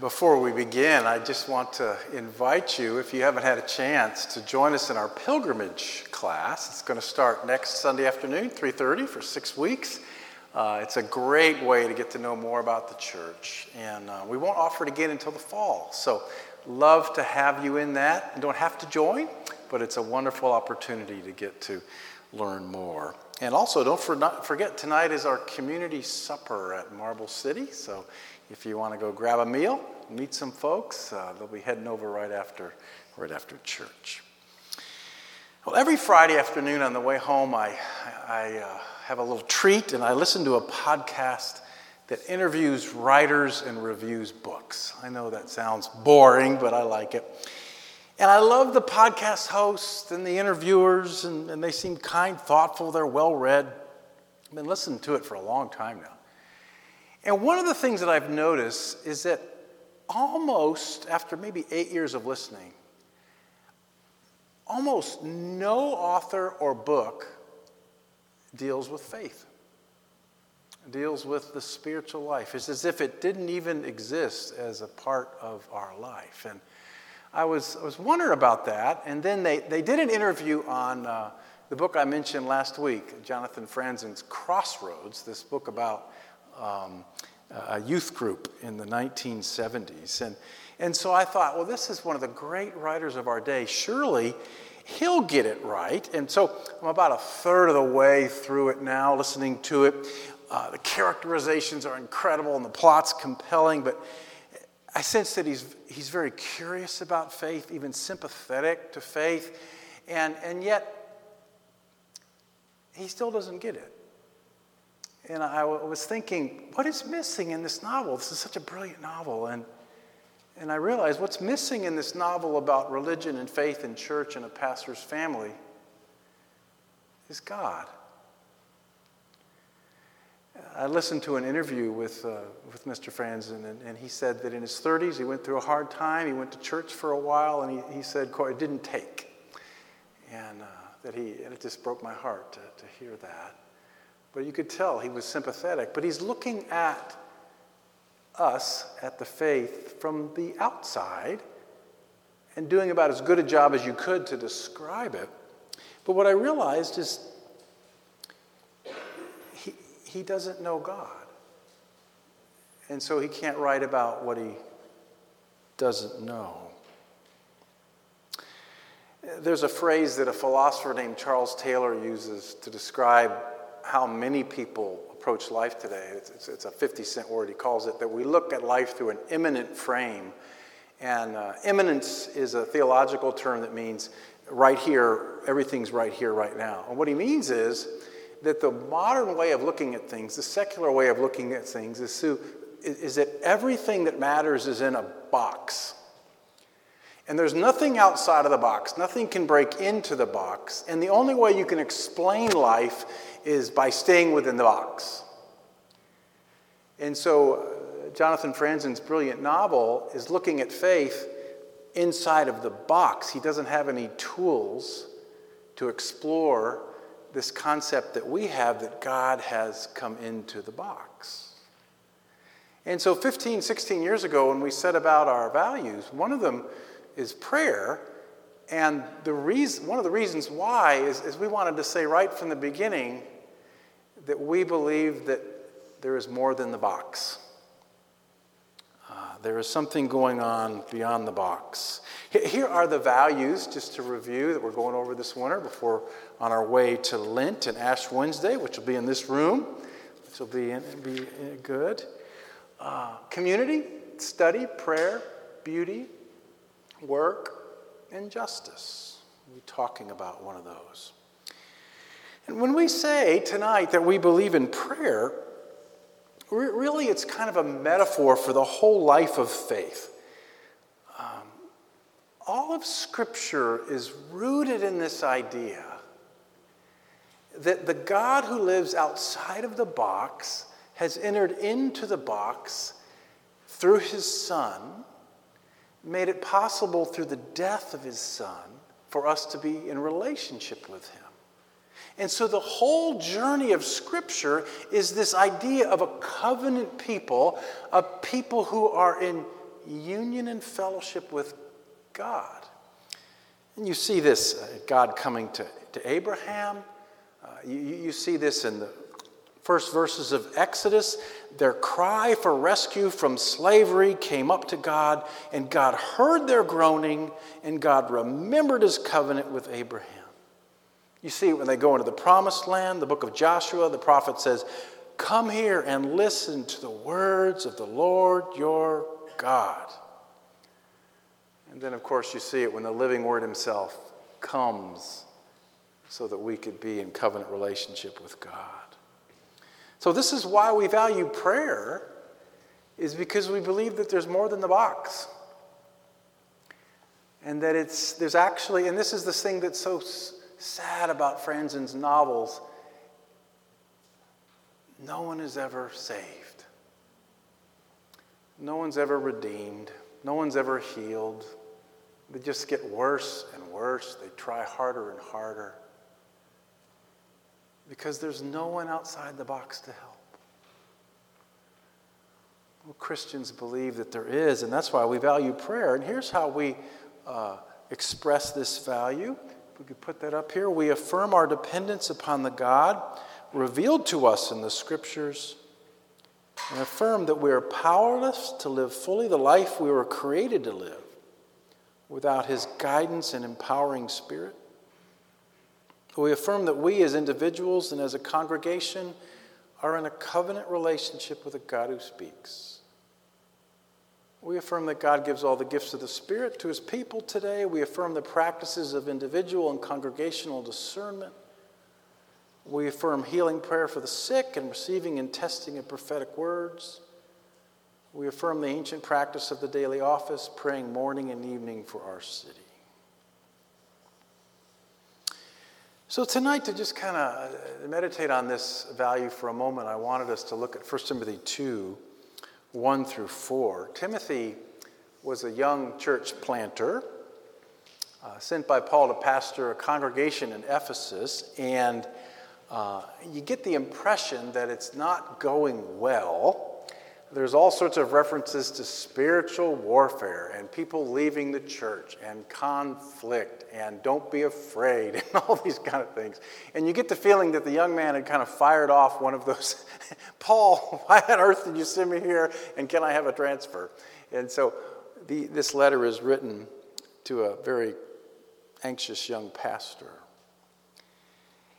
Before we begin, I just want to invite you, if you haven't had a chance, to join us in our pilgrimage class. It's going to start next Sunday afternoon, 3:30, for six weeks. Uh, it's a great way to get to know more about the church, and uh, we won't offer it again until the fall. So, love to have you in that. You don't have to join, but it's a wonderful opportunity to get to learn more. And also, don't forget, tonight is our community supper at Marble City. So, if you want to go grab a meal, meet some folks, uh, they'll be heading over right after, right after church. Well, every Friday afternoon on the way home, I, I uh, have a little treat and I listen to a podcast that interviews writers and reviews books. I know that sounds boring, but I like it. And I love the podcast hosts and the interviewers, and, and they seem kind, thoughtful, they're well read. I've been listening to it for a long time now. And one of the things that I've noticed is that almost after maybe eight years of listening, almost no author or book deals with faith, deals with the spiritual life. It's as if it didn't even exist as a part of our life. And I was, I was wondering about that. And then they, they did an interview on uh, the book I mentioned last week, Jonathan Franzen's Crossroads, this book about um, a youth group in the 1970s. And, and so I thought, well, this is one of the great writers of our day. Surely he'll get it right. And so I'm about a third of the way through it now, listening to it. Uh, the characterizations are incredible and the plot's compelling, but I sense that he's, he's very curious about faith, even sympathetic to faith, and, and yet he still doesn't get it. And I was thinking, what is missing in this novel? This is such a brilliant novel. And, and I realized what's missing in this novel about religion and faith and church and a pastor's family is God. I listened to an interview with, uh, with Mr. Franzen, and, and, he said that in his 30s he went through a hard time. He went to church for a while, and he, he said, it didn't take. And uh, that he, and it just broke my heart to, to hear that. But you could tell he was sympathetic. But he's looking at us, at the faith, from the outside and doing about as good a job as you could to describe it. But what I realized is he, he doesn't know God. And so he can't write about what he doesn't know. There's a phrase that a philosopher named Charles Taylor uses to describe how many people approach life today. It's, it's, it's, a 50 cent word, he calls it, that we look at life through an immanent frame. And uh, immanence is a theological term that means right here, everything's right here, right now. And what he means is that the modern way of looking at things, the secular way of looking at things, is, is that everything that matters is in a box. And there's nothing outside of the box. Nothing can break into the box. And the only way you can explain life is by staying within the box. And so, uh, Jonathan Franzen's brilliant novel is looking at faith inside of the box. He doesn't have any tools to explore this concept that we have that God has come into the box. And so, 15, 16 years ago, when we set about our values, one of them is prayer. And the reason, one of the reasons why is, is we wanted to say right from the beginning that we believe that there is more than the box. Uh, there is something going on beyond the box. Here are the values, just to review, that we're going over this winter before on our way to Lent and Ash Wednesday, which will be in this room, which will be, in, be good. Uh, community, study, prayer, beauty, work, and justice. We're talking about one of those. And when we say tonight that we believe in prayer, really it's kind of a metaphor for the whole life of faith. Um, all of Scripture is rooted in this idea that the God who lives outside of the box has entered into the box through his Son made it possible through the death of his son for us to be in relationship with him. And so the whole journey of Scripture is this idea of a covenant people, a people who are in union and fellowship with God. And you see this uh, God coming to, to Abraham. Uh, you, you see this in the first verses of Exodus. Their cry for rescue from slavery came up to God, and God heard their groaning, and God remembered his covenant with Abraham. You see, when they go into the promised land, the book of Joshua, the prophet says, Come here and listen to the words of the Lord your God. And then, of course, you see it when the living word himself comes so that we could be in covenant relationship with God. So, this is why we value prayer, is because we believe that there's more than the box. And that it's, there's actually, and this is the thing that's so sad about Franzen's novels no one is ever saved. No one's ever redeemed. No one's ever healed. They just get worse and worse. They try harder and harder. Because there's no one outside the box to help. Well, Christians believe that there is, and that's why we value prayer. And here's how we uh, express this value If we could put that up here. We affirm our dependence upon the God revealed to us in the scriptures and affirm that we are powerless to live fully the life we were created to live without his guidance and empowering spirit. We affirm that we as individuals and as a congregation are in a covenant relationship with a God who speaks. We affirm that God gives all the gifts of the Spirit to his people today. We affirm the practices of individual and congregational discernment. We affirm healing prayer for the sick and receiving and testing of prophetic words. We affirm the ancient practice of the daily office, praying morning and evening for our city. So, tonight, to just kind of meditate on this value for a moment, I wanted us to look at 1 Timothy 2 1 through 4. Timothy was a young church planter uh, sent by Paul to pastor a congregation in Ephesus, and uh, you get the impression that it's not going well there's all sorts of references to spiritual warfare and people leaving the church and conflict and don't be afraid and all these kind of things. And you get the feeling that the young man had kind of fired off one of those Paul, why on earth did you send me here and can I have a transfer? And so the, this letter is written to a very anxious young pastor.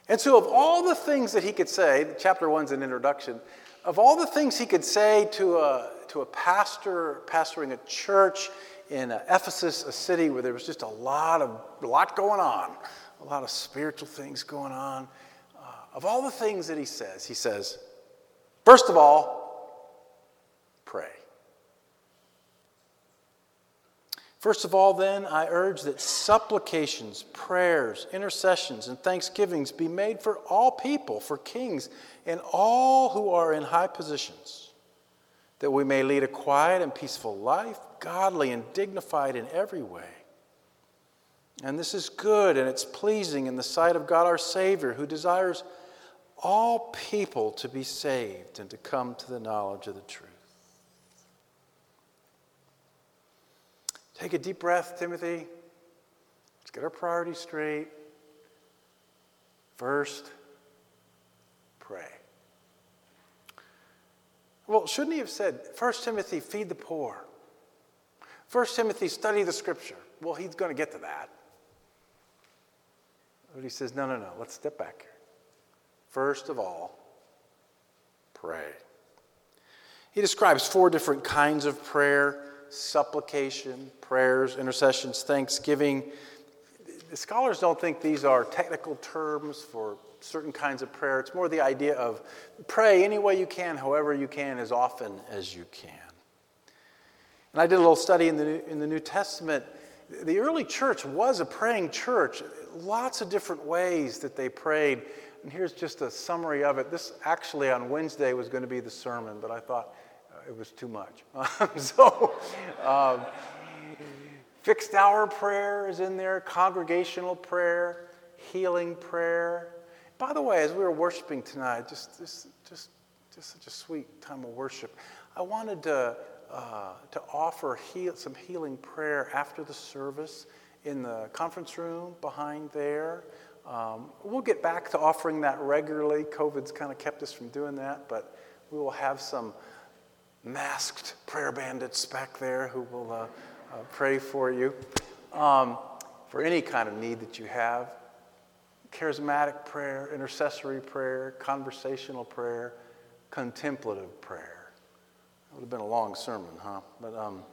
And so, of all the things that he could say, chapter one's an introduction of all the things he could say to a, to a pastor pastoring a church in Ephesus, a city where there was just a lot of a lot going on, a lot of spiritual things going on. Uh, of all the things that he says, he says, first of all, pray. First of all, then, I urge that supplications, prayers, intercessions, and thanksgivings be made for all people, for kings, and all who are in high positions, that we may lead a quiet and peaceful life, godly and dignified in every way. And this is good and it's pleasing in the sight of God our Savior, who desires all people to be saved and to come to the knowledge of the truth. Take a deep breath, Timothy. Let's get our priorities straight. First, pray. Well, shouldn't he have said, First Timothy, feed the poor? First Timothy, study the scripture. Well, he's going to get to that. But he says, No, no, no, let's step back here. First of all, pray. He describes four different kinds of prayer supplication, prayers, intercessions, thanksgiving. The scholars don't think these are technical terms for certain kinds of prayer. It's more the idea of pray any way you can, however you can, as often as you can. And I did a little study in the, in the New Testament. The early church was a praying church, lots of different ways that they prayed. And here's just a summary of it. This actually on Wednesday was going to be the sermon, but I thought, it was too much. so, um, fixed hour prayer is in there, congregational prayer, healing prayer. By the way, as we were worshiping tonight, just, just, just, just such a sweet time of worship, I wanted to uh, to offer heal, some healing prayer after the service in the conference room behind there. Um, we'll get back to offering that regularly. COVID's kind of kept us from doing that, but we will have some masked prayer bandits back there who will uh, uh, pray for you um, for any kind of need that you have. Charismatic prayer, intercessory prayer, conversational prayer, contemplative prayer. It would have been a long sermon, huh? But um,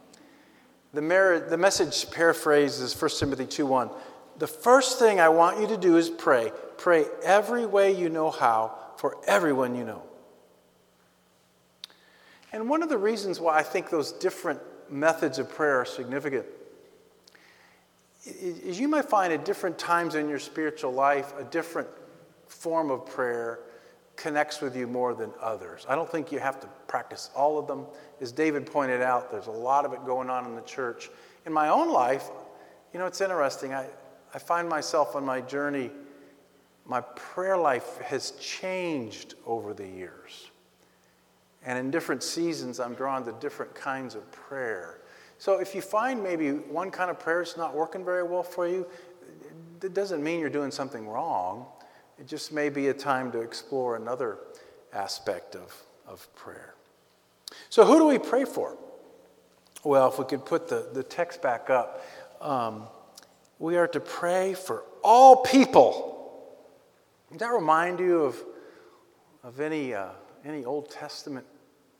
the, the message paraphrases 1 Timothy 2 1. The first thing I want you to do is pray. Pray every way you know how for everyone you know. And one of the reasons why I think those different methods of prayer are significant is you might find at different times in your spiritual life a different form of prayer connects with you more than others. I don't think you have to practice all of them. As David pointed out, there's a lot of it going on in the church. In my own life, you know, it's interesting. I, I find myself on my journey, my prayer life has changed over the years. And in different seasons, I'm drawn to different kinds of prayer. So if you find maybe one kind of prayer is not working very well for you, it doesn't mean you're doing something wrong. It just may be a time to explore another aspect of, of prayer. So, who do we pray for? Well, if we could put the, the text back up, um, we are to pray for all people. Does that remind you of, of any, uh, any Old Testament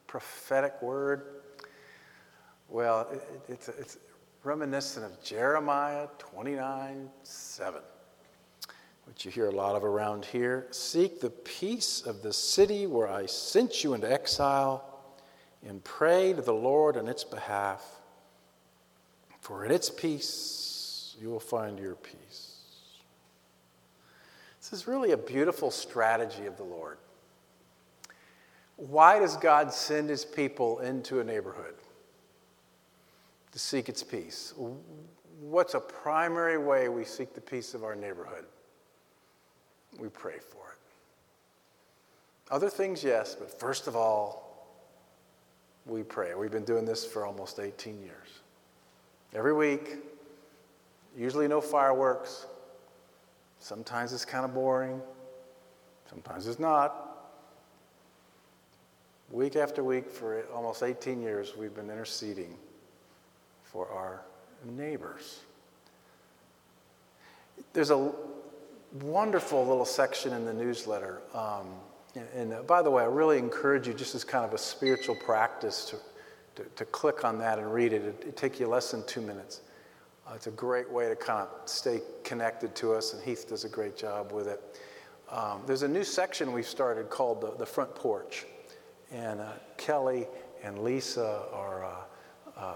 prophetic word? Well, it, it's, it's reminiscent of Jeremiah 29 7 which you hear a lot of around here. Seek the peace of the city where I sent you into exile, and pray to the Lord on its behalf. For in its peace you will find your peace. This is really a beautiful strategy of the Lord. Why does God send his people into a neighborhood? To seek its peace. What's a primary way we seek the peace of our neighborhood? we pray for it. Other things, yes, but first of all, we pray. We've been doing this for almost 18 years. Every week, usually no fireworks. Sometimes it's kind of boring, sometimes it's not. Week after week, for almost 18 years, we've been interceding for our neighbors. There's a wonderful little section in the newsletter. Um, and, and uh, by the way, I really encourage you, just as kind of a spiritual practice, to, to, to click on that and read it. It, it takes you less than two minutes. Uh, it's a great way to kind of stay connected to us, and Heath does a great job with it. Um, there's a new section we've started called the, the Front Porch, and uh, Kelly and Lisa are uh, uh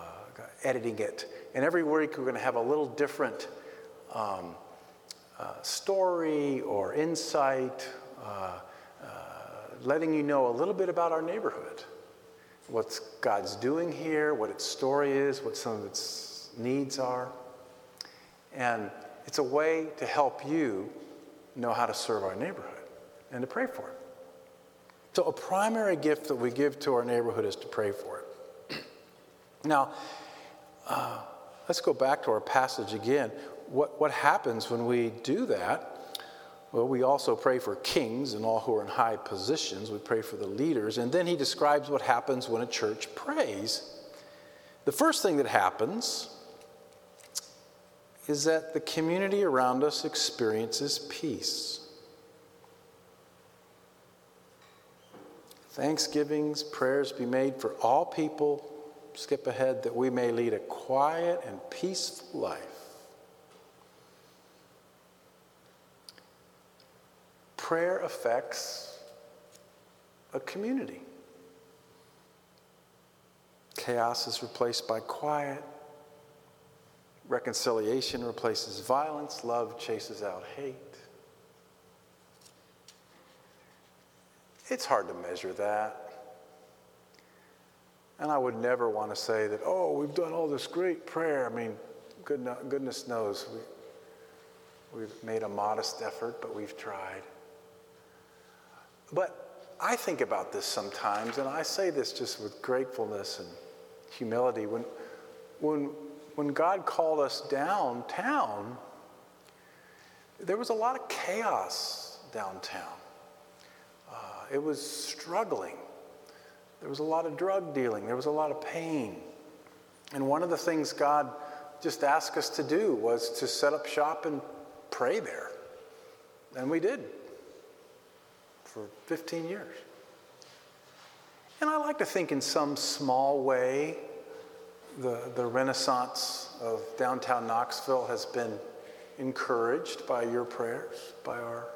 editing it. And every week we're going to have a little different. Um, uh, story or insight, uh, uh, letting you know a little bit about our neighborhood, what God's doing here, what its story is, what some of its needs are. And it's a way to help you know how to serve our neighborhood and to pray for it. So, a primary gift that we give to our neighborhood is to pray for it. now, uh, let's go back to our passage again what, what happens when we do that? Well, we also pray for kings and all who are in high positions. We pray for the leaders. And then he describes what happens when a church prays. The first thing that happens is that the community around us experiences peace. Thanksgivings, prayers be made for all people. Skip ahead that we may lead a quiet and peaceful life prayer affects a community. Chaos is replaced by quiet. Reconciliation replaces violence. Love chases out hate. It's hard to measure that. And I would never want to say that, oh, we've done all this great prayer. I mean, goodness knows we, we've made a modest effort, but we've tried. But I think about this sometimes, and I say this just with gratefulness and humility. When, when, when God called us downtown, there was a lot of chaos downtown. It was struggling. There was a lot of drug dealing. There was a lot of pain. And one of the things God just asked us to do was to set up shop and pray there. And we did for 15 years. And I like to think in some small way, the, the renaissance of downtown Knoxville has been encouraged by your prayers, by our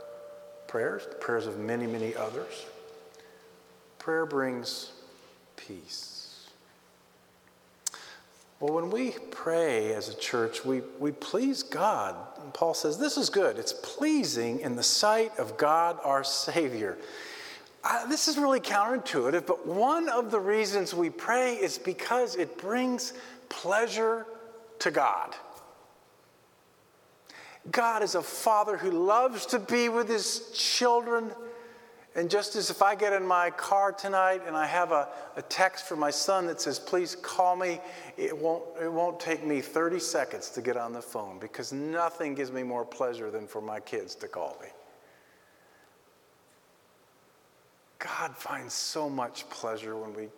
prayers, the prayers of many, many others. Prayer brings peace. Well, when we pray as a church, we, we please God. And Paul says this is good. It's pleasing in the sight of God our Savior. Uh, this is really counterintuitive, but one of the reasons we pray is because it brings pleasure to God. God is a father who loves to be with his children. And just as if I get in my car tonight and I have a, a text from my son that says, please call me, it won't, it won't take me 30 seconds to get on the phone because nothing gives me more pleasure than for my kids to call me. God finds so much pleasure when we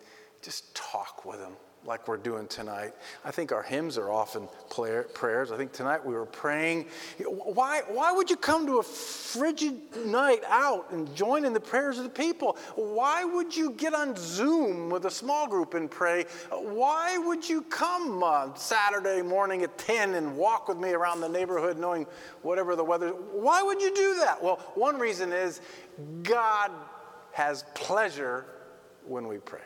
just talk with him like we're doing tonight. I think our hymns are often prayers. I think tonight we were praying. Why, why would you come to a frigid night out and join in the prayers of the people? Why would you get on Zoom with a small group and pray? Why would you come uh, Saturday morning at 10 and walk with me around the neighborhood knowing whatever the weather? Why would you do that? Well, one reason is God has pleasure when we pray.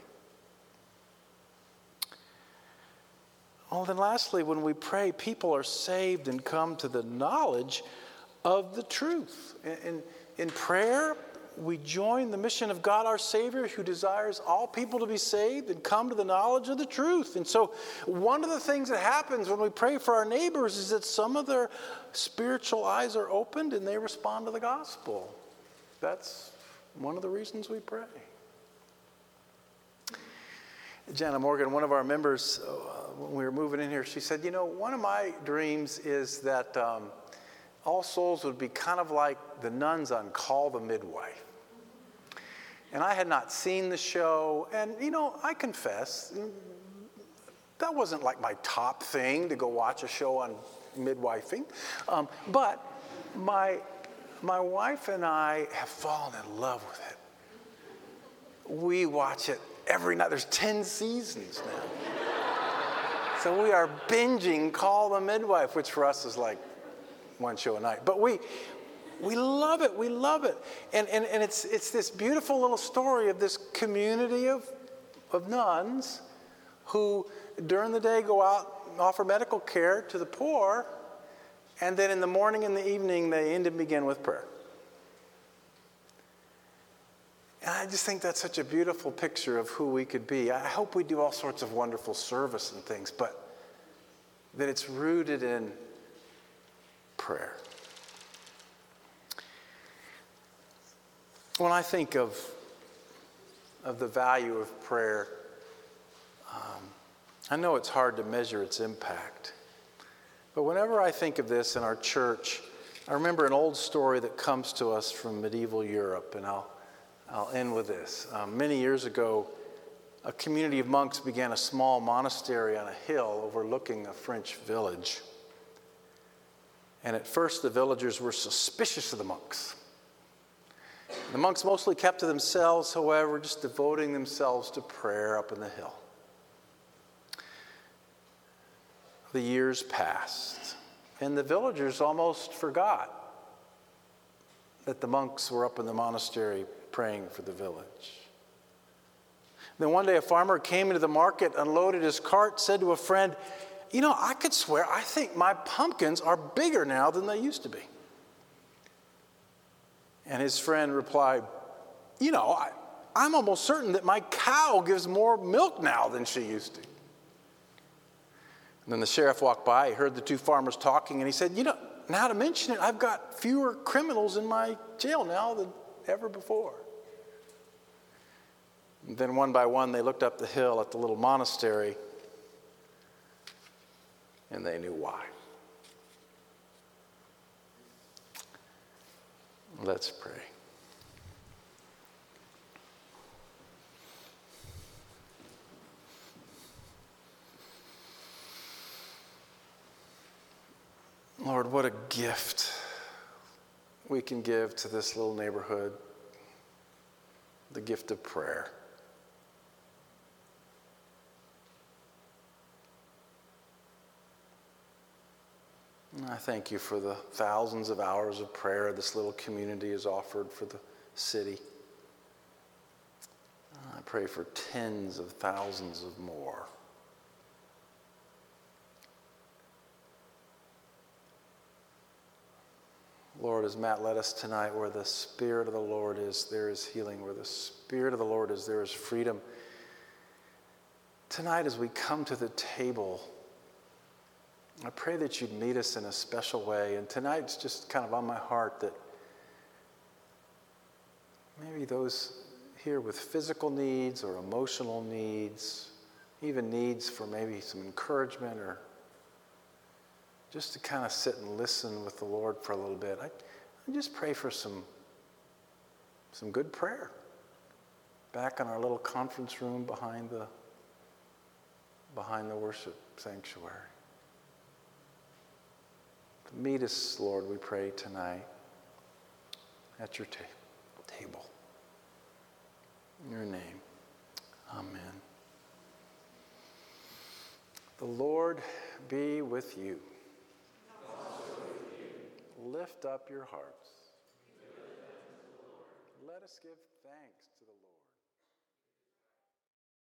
Well, then, lastly, when we pray, people are saved and come to the knowledge of the truth. In, in, prayer, we join the mission of God our Savior who desires all people to be saved and come to the knowledge of the truth. And so, one of the things that happens when we pray for our neighbors is that some of their spiritual eyes are opened and they respond to the gospel. That's one of the reasons we pray. Jana Morgan, one of our members, uh, when we were moving in here, she said, You know, one of my dreams is that um, all souls would be kind of like the nuns on Call the Midwife. And I had not seen the show, and, you know, I confess, that wasn't like my top thing to go watch a show on midwifing. Um, but my, my wife and I have fallen in love with it. We watch it every night. There's 10 seasons now. so we are binging Call the Midwife, which for us is like one show a night. But we, we love it. We love it. And, and, and it's, it's this beautiful little story of this community of, of nuns who, during the day, go out and offer medical care to the poor. And then in the morning and the evening, they end and begin with prayer. And I just think that's such a beautiful picture of who we could be. I hope we do all sorts of wonderful service and things, but that it's rooted in prayer. When I think of, of the value of prayer, um, I know it's hard to measure its impact. But whenever I think of this in our church, I remember an old story that comes to us from medieval Europe, and I'll I'll end with this. Um, many years ago, a community of monks began a small monastery on a hill overlooking a French village. And at first, the villagers were suspicious of the monks. The monks mostly kept to themselves, however, just devoting themselves to prayer up in the hill. The years passed, and the villagers almost forgot that the monks were up in the monastery praying for the village. Then one day a farmer came into the market, unloaded his cart, said to a friend, You know, I could swear I think my pumpkins are bigger now than they used to be. And his friend replied, You know, I, I'm almost certain that my cow gives more milk now than she used to. And then the sheriff walked by, he heard the two farmers talking, and he said, You know, now to mention it, I've got fewer criminals in my jail now than ever before. And then one by one, they looked up the hill at the little monastery and they knew why. Let's pray. Lord, what a gift we can give to this little neighborhood the gift of prayer. I thank you for the thousands of hours of prayer this little community has offered for the city. I pray for tens of thousands of more. Lord, as Matt led us tonight, where the Spirit of the Lord is, there is healing. Where the Spirit of the Lord is, there is freedom. Tonight, as we come to the table, I pray that you'd meet us in a special way. And tonight's just kind of on my heart that maybe those here with physical needs or emotional needs, even needs for maybe some encouragement or just to kind of sit and listen with the Lord for a little bit. I, I just pray for some, some good prayer back in our little conference room behind the, behind the worship sanctuary. Meet us, Lord, we pray tonight at your ta- table. In your name, amen. The Lord be with you. Lift up your hearts. Let us give